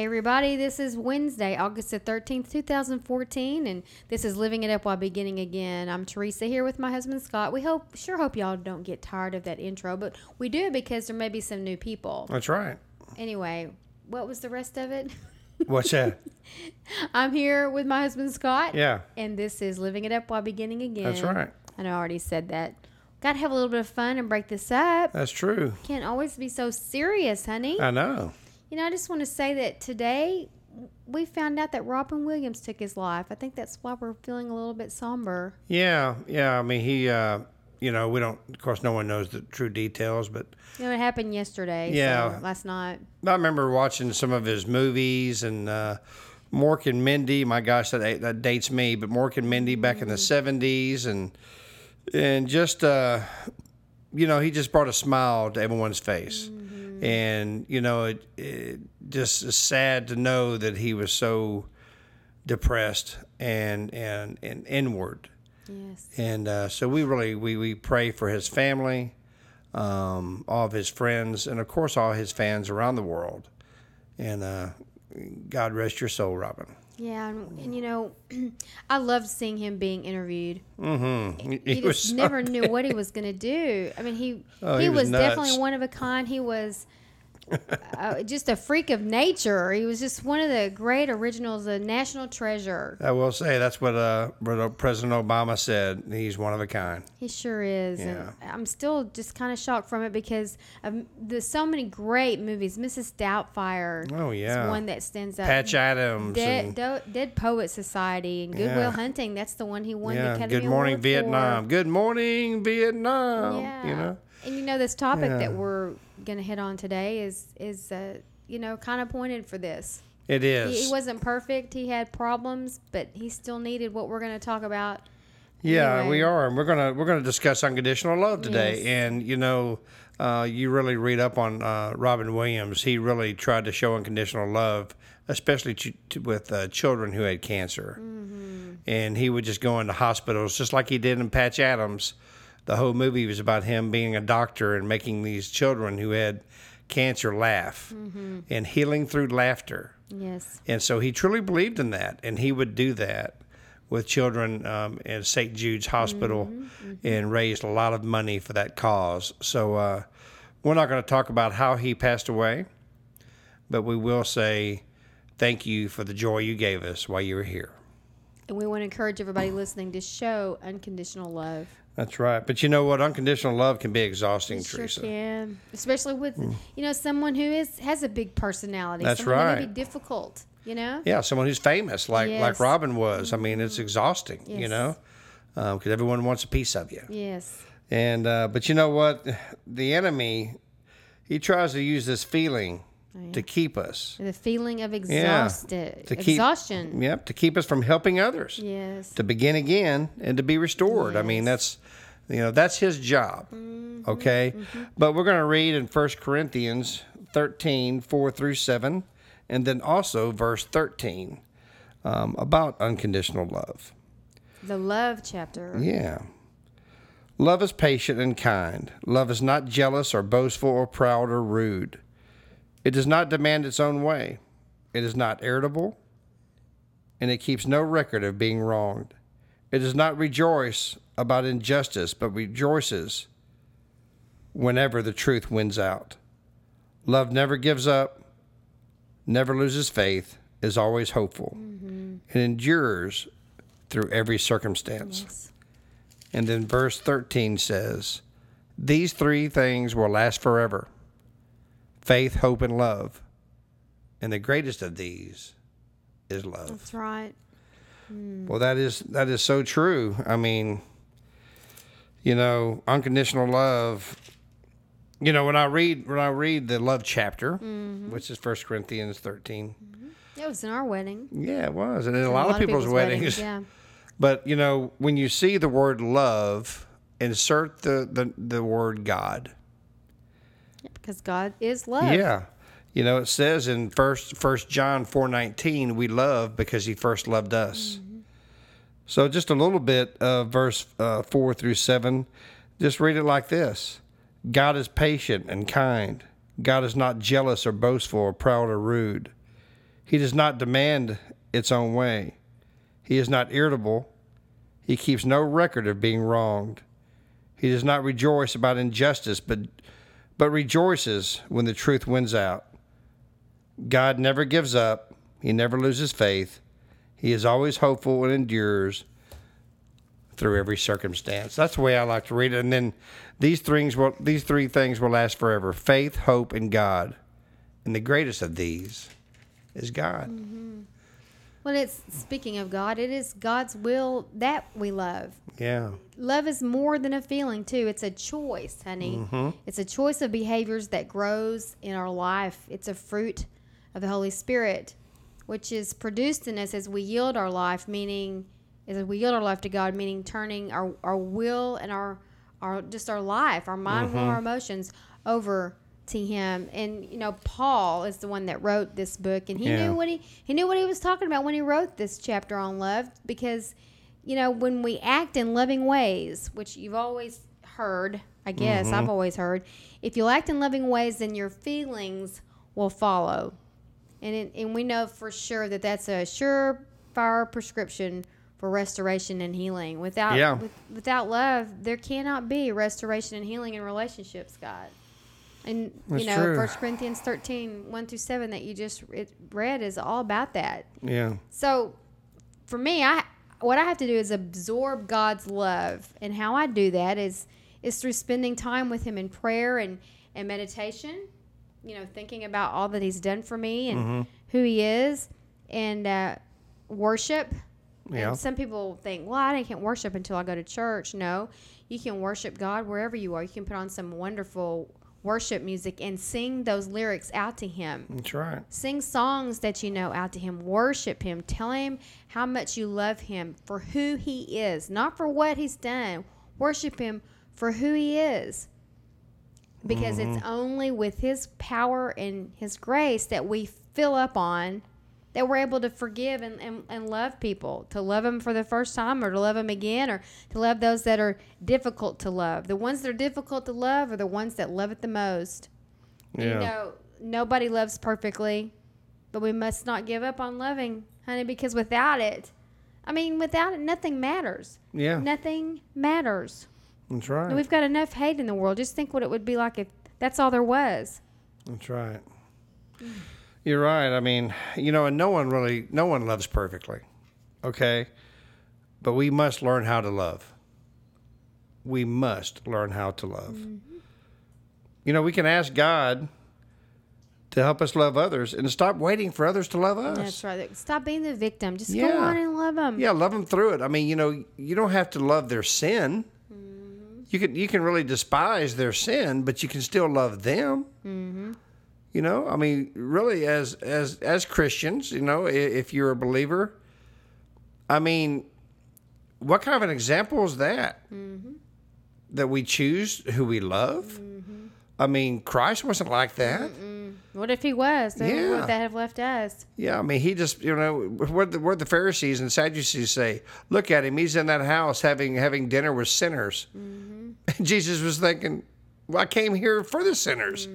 Hey everybody, this is Wednesday, August the 13th, 2014, and this is Living It Up While Beginning Again. I'm Teresa here with my husband Scott. We hope, sure hope y'all don't get tired of that intro, but we do because there may be some new people. That's right. Anyway, what was the rest of it? What's that? I'm here with my husband Scott. Yeah. And this is Living It Up While Beginning Again. That's right. I know I already said that. Got to have a little bit of fun and break this up. That's true. Can't always be so serious, honey. I know. You know, I just want to say that today we found out that Robin Williams took his life. I think that's why we're feeling a little bit somber. Yeah, yeah. I mean, he, uh, you know, we don't, of course, no one knows the true details, but You know, it happened yesterday. Yeah. So, last night. I remember watching some of his movies and uh, Mork and Mindy. My gosh, that that dates me. But Mork and Mindy back in the '70s, and and just uh, you know, he just brought a smile to everyone's face. And you know, it, it just is sad to know that he was so depressed and and and inward. Yes. And uh, so we really we, we pray for his family, um, all of his friends, and of course all his fans around the world. And uh, God rest your soul, Robin. Yeah, and, and you know, I loved seeing him being interviewed. Mm-hmm. He, just was never knew what he was going to do. I mean, he Oh, he, he was, was definitely one of a kind. He was uh, just a freak of nature. He was just one of the great originals, a national treasure. I will say that's what uh, what President Obama said. He's one of a kind. He sure is. Yeah. And I'm still just kind of shocked from it because of there's so many great movies. Mrs. Doubtfire Oh, yeah. is one that stands out. Patch Adams. Dead, Do- Dead Poet Society and Good Will Yeah. Hunting. That's the one he won the yeah. Academy Good morning, Award Vietnam. For. Good morning, Vietnam. Yeah. You know. And you know this topic Yeah. that we're gonna hit on today is is uh, you know kind of pointed for this. It is. He, he wasn't perfect. He had problems, but he still needed what we're gonna talk about. Yeah, Anyway. we are, and we're gonna we're gonna discuss unconditional love today. Yes. And you know, uh, you really read up on uh, Robin Williams. He really tried to show unconditional love, especially ch- to, with uh, children who had cancer. Mm-hmm. And he would just go into hospitals, just like he did in Patch Adams. The whole movie was about him being a doctor and making these children who had cancer laugh Mm-hmm. and healing through laughter. Yes. And so he truly believed in that, and he would do that with children um, at St. Jude's Hospital and raised a lot of money for that cause. So uh, we're not going to talk about how he passed away, but we will say thank you for the joy you gave us while you were here. And we want to encourage everybody listening to show unconditional love. That's right. But you know what? Unconditional love can be exhausting, It sure Teresa. can, especially with you know someone who is has a big personality. Mm. That's someone Who right. be difficult. You know. Yeah, someone who's famous, like like Robin was. I mean, it's exhausting, you know, because everyone wants a piece of you. Yes. And uh, but you know what? The enemy, he tries to use this feeling to keep us. The feeling of Yeah. exhausted, To keep, exhaustion. Yep. To keep us from helping others. Yes. To begin again and to be restored. I mean, that's you know that's his job. Mm-hmm, Okay. But we're going to read in 1 Corinthians 13, 4 through 7, and then also verse 13 um, about unconditional love. The love chapter. Yeah. Love is patient and kind. Love is not jealous or boastful or proud or rude. It does not demand its own way. It is not irritable, and it keeps no record of being wronged. It does not rejoice about injustice, but rejoices whenever the truth wins out. Love never gives up, never loses faith, is always hopeful, mm-hmm. and endures through every circumstance. Yes. And then verse 13 says, These three things will last forever faith, hope, and love. And the greatest of these is love. That's right. Well, that is that is so true. I mean, you know, unconditional love you know, when I read when I read the love chapter, Mm-hmm. which is First Corinthians 13. It was in our wedding. Yeah, it was, and in a, lot, of people's, weddings. Yeah. But you know, when you see the word love, insert the the, the word God. Because God is love. Yeah. You know, it says in first First John four nineteen, we love because He first loved us. So just a little bit of verse uh, four through seven. Just read it like this: God is patient and kind. God is not jealous or boastful or proud or rude. He does not demand its own way. He is not irritable. He keeps no record of being wronged. He does not rejoice about injustice, but but rejoices when the truth wins out. God never gives up. He never loses faith. He is always hopeful and endures through every circumstance. That's the way I like to read it. And then these things will these three things will last forever. Faith, hope, and God. And the greatest of these is God. Mm-hmm. Well, it's speaking of God, it is God's will that we love. Yeah. Love is more than a feeling, too. It's a choice, honey. Mm-hmm. It's a choice of behaviors that grows in our life. It's a fruit of the Holy Spirit, which is produced in us as we yield our life, meaning as we yield our life to God, meaning turning our, our will and our our just our life, our mind, will, mm-hmm. our emotions over to Him. And you know, Paul is the one that wrote this book, and he Yeah. knew what he he knew what he was talking about when he wrote this chapter on love, because you know when we act in loving ways, which you've always heard, I guess mm-hmm. I've always heard, if you act in loving ways, then your feelings will follow. And, it, and we know for sure that that's a surefire prescription for restoration and healing. Without Yeah. with, without love, there cannot be restoration and healing in relationships, God. And That's you know, true. First Corinthians 13, 1 through 7 that you just re- read is all about that. Yeah. So for me, I what I have to do is absorb God's love, and how I do that is is through spending time with Him in prayer and and meditation. You know, thinking about all that He's done for me and who He is, and uh, worship. Yeah. And some people think, well, I can't worship until I go to church. No, you can worship God wherever you are. You can put on some wonderful worship music and sing those lyrics out to Him. That's right. Sing songs that you know out to him. Worship him. Tell him how much you love him for who he is, not for what he's done. Worship him for who he is. Because it's mm-hmm. only with his power and his grace that we fill up on that we're able to forgive and, and, and love people, to love them for the first time or to love them again or to love those that are difficult to love. The ones that are difficult to love are the ones that love it the most. Yeah. You know, nobody loves perfectly, but we must not give up on loving, honey, because without it, I mean, without it, nothing matters. Yeah. Nothing matters. That's right. And we've got enough hate in the world. Just think what it would be like if that's all there was. That's right. Mm. You're right. I mean, you know, and no one really, no one loves perfectly. Okay. But we must learn how to love. We must learn how to love. You know, we can ask God to help us love others and stop waiting for others to love us. That's right. Stop being the victim. Just go on and love them. Yeah, love them through it. I mean, you know, you don't have to love their sin. You can you can really despise their sin, but you can still love them. Mm-hmm. You know, I mean, really, as as as Christians, you know, if you're a believer, I mean, what kind of an example is that? Mm-hmm. That we choose who we love. Mm-hmm. I mean, Christ wasn't like that. What if he was? Then Yeah. Would that have left us? Yeah, I mean, he just, you know, what the, what the Pharisees and Sadducees say, look at him, he's in that house having having dinner with sinners. Mm-hmm. And Jesus was thinking, well, I came here for the sinners.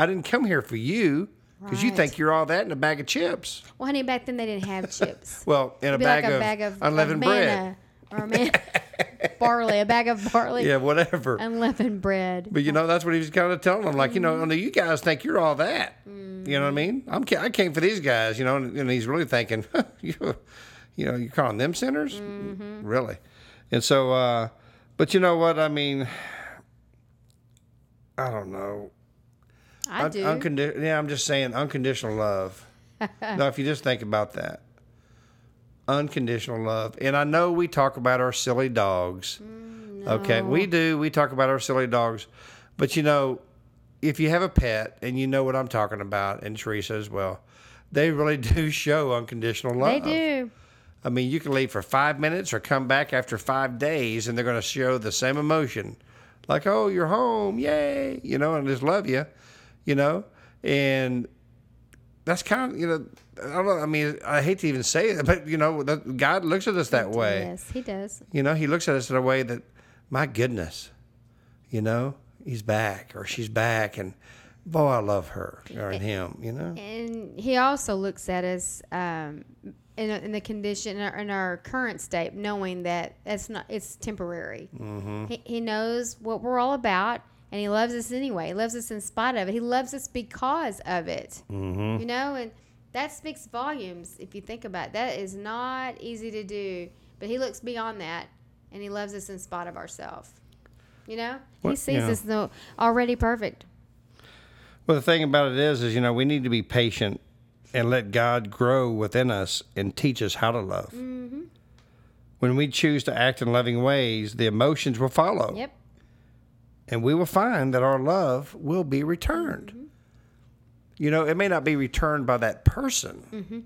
I didn't come here for you because you think you're all that in a bag of chips. Well, honey, back then they didn't have chips. Well, in a bag, like a of bag of unleavened of bread. or man- barley, a bag of barley, Yeah, whatever. unleavened bread. But you know, that's what he was kind of telling them. Like, you know, Mm-hmm. you guys think you're all that. You know what I mean? I'm ca- I came for these guys. You know, and, and he's really thinking, you, you know, you're calling them sinners, Mm-hmm. really. And so, uh, but you know what? I mean, I don't know. I Un- do. uncondi- yeah, I'm just saying unconditional love. now, if you just think about that, unconditional love. And I know we talk about our silly dogs. Mm, Okay, we do. We talk about our silly dogs, but you know, if you have a pet and you know what I'm talking about, and Teresa as well, they really do show unconditional love. They do. I mean, you can leave for five minutes or come back after five days, and they're going to show the same emotion, like, "Oh, you're home, yay!" You know, and just love you, you know, and that's kind of you know, I don't know. I mean, I hate to even say it, but you know, that God looks at us that way. Yes, he does. You know, He looks at us in a way that, my goodness, you know, He's back or she's back, and boy, I love her or him. You know, And he also looks at us um, in, in the condition in our, in our current state, knowing that it's not it's temporary. Mm-hmm. He, he knows what we're all about, and he loves us anyway. He loves us in spite of it. He loves us because of it. Mm-hmm. You know, and that speaks volumes if you think about it. That is not easy to do, but he looks beyond that, and he loves us in spite of ourselves. You know, he sees us though already perfect. Well, the thing about it is, is you know, we need to be patient and let God grow within us and teach us how to love. Mm-hmm. When we choose to act in loving ways, the emotions will follow, Yep. And we will find that our love will be returned. Mm-hmm. You know, it may not be returned by that person, Mm-hmm.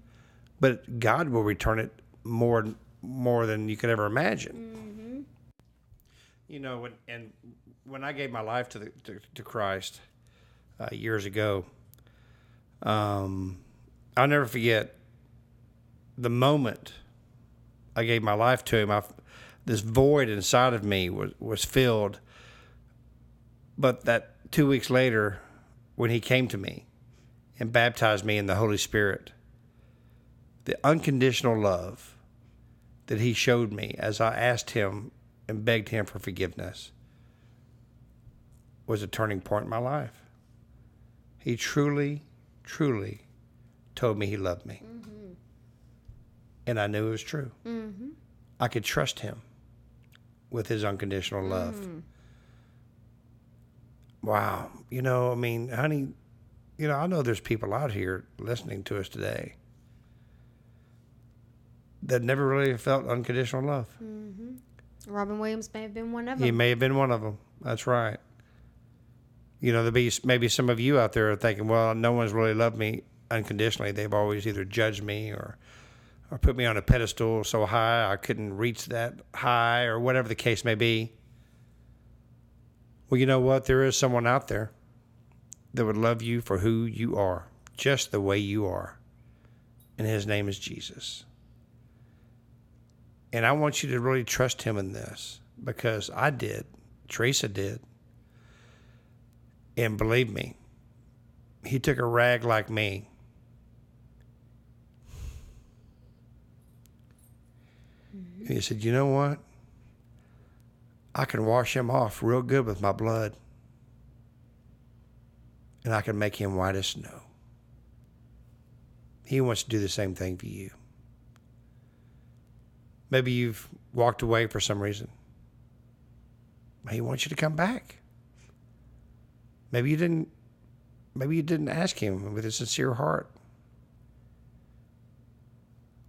but God will return it more more than you could ever imagine. Mm-hmm. You know, when, and when I gave my life to the to, to Christ uh, years ago, um, I'll never forget the moment I gave my life to Him. I, this void inside of me was was filled. But that two weeks later, when He came to me and baptized me in the Holy Spirit, the unconditional love that He showed me as I asked Him and begged Him for forgiveness was a turning point in my life. He truly, truly told me He loved me. Mm-hmm. And I knew it was true. Mm-hmm. I could trust Him with His unconditional love. Mm. Wow. You know, I mean, honey, you know, I know there's people out here listening to us today that never really felt unconditional love. Mm-hmm. Robin Williams may have been one of them. He may have been one of them. That's right. You know, there'll be maybe some of you out there are thinking, well, no one's really loved me unconditionally. They've always either judged me or, or put me on a pedestal so high I couldn't reach that high or whatever the case may be. Well, you know what? There is someone out there that would love you for who you are, just the way you are. And his name is Jesus. And I want you to really trust him in this because I did. Teresa did. And believe me, he took a rag like me. And he said, You know what? I can wash him off real good with my blood. And I can make him white as snow. He wants to do the same thing for you. Maybe you've walked away for some reason. He wants you to come back. Maybe you didn't maybe you didn't ask him with a sincere heart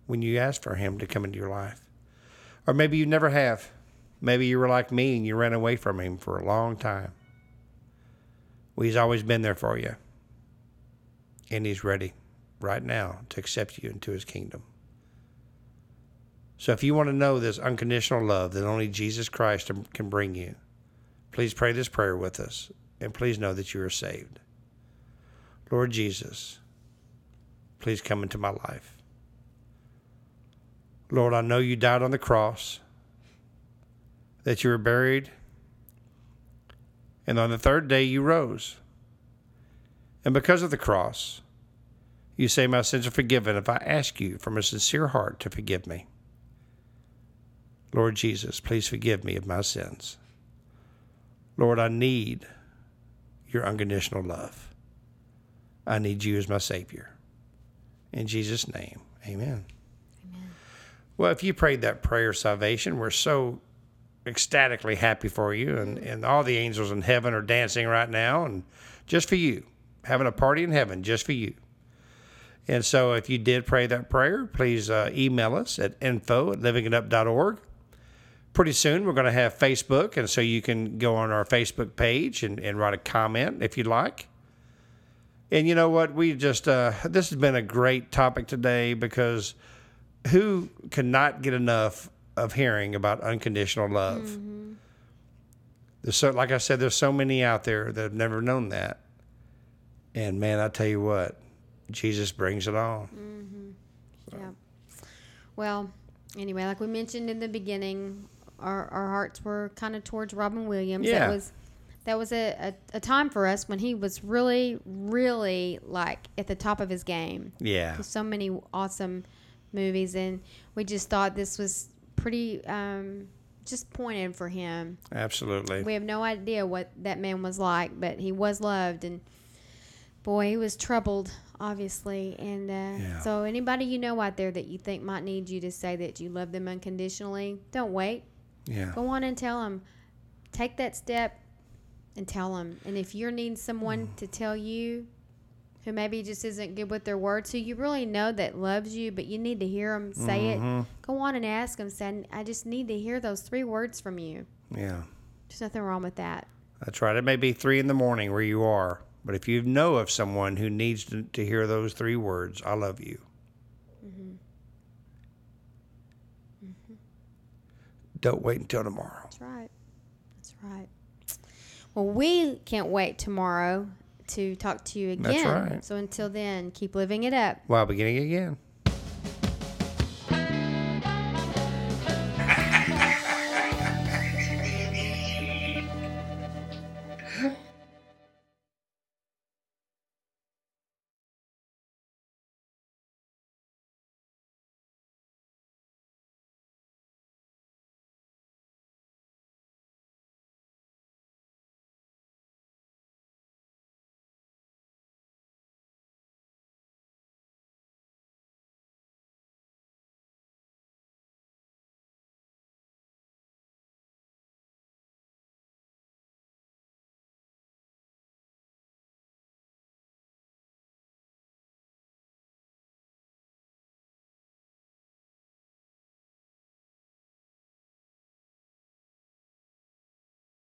when you asked for him to come into your life. Or maybe you never have. Maybe you were like me and you ran away from him for a long time. Well, he's always been there for you. And he's ready right now to accept you into his kingdom. So if you want to know this unconditional love that only Jesus Christ can bring you, please pray this prayer with us and please know that you are saved. Lord Jesus, please come into my life. Lord, I know you died on the cross, that you were buried, and on the third day you rose. And because of the cross, you say my sins are forgiven if I ask you from a sincere heart to forgive me. Lord Jesus, please forgive me of my sins. Lord, I need your unconditional love. I need you as my Savior. In Jesus' name, amen. amen. Well, if you prayed that prayer of salvation, we're so ecstatically happy for you. And, and all the angels in heaven are dancing right now, and just for you, having a party in heaven just for you. And so if you did pray that prayer, please uh, email us at info at livingitup.org. pretty soon we're going to have Facebook, and so you can go on our Facebook page and, and write a comment if you'd like. And you know what? We just uh, this has been a great topic today because who cannot get enough of hearing about unconditional love? Mm-hmm. There's so, like I said, there's so many out there that have never known that. And man, I tell you what, Jesus brings it on. Yeah. Well, anyway, like we mentioned in the beginning, our, our hearts were kind of towards Robin Williams. Yeah. That was that was a, a, a time for us when he was really, really like at the top of his game. Yeah, so many awesome movies, and we just thought this was pretty um, just pointed for him. absolutely. We have no idea what that man was like, but he was loved, and boy, he was troubled, obviously. And uh, Yeah. so, anybody you know out there that you think might need you to say that you love them unconditionally, don't wait. Yeah, Go on and tell them. Take that step and tell them. And if you're needing someone Mm. to tell you who maybe just isn't good with their words, who you really know that loves you, but you need to hear them say Mm-hmm. it, go on and ask them. Say, I just need to hear those three words from you. yeah. There's nothing wrong with that. That's right. It may be three in the morning where you are, but if you know of someone who needs to, to hear those three words, I love you. Don't wait until tomorrow. That's right. That's right. Well, we can't wait tomorrow to talk to you again. That's right. So until then, keep living it up. While beginning again.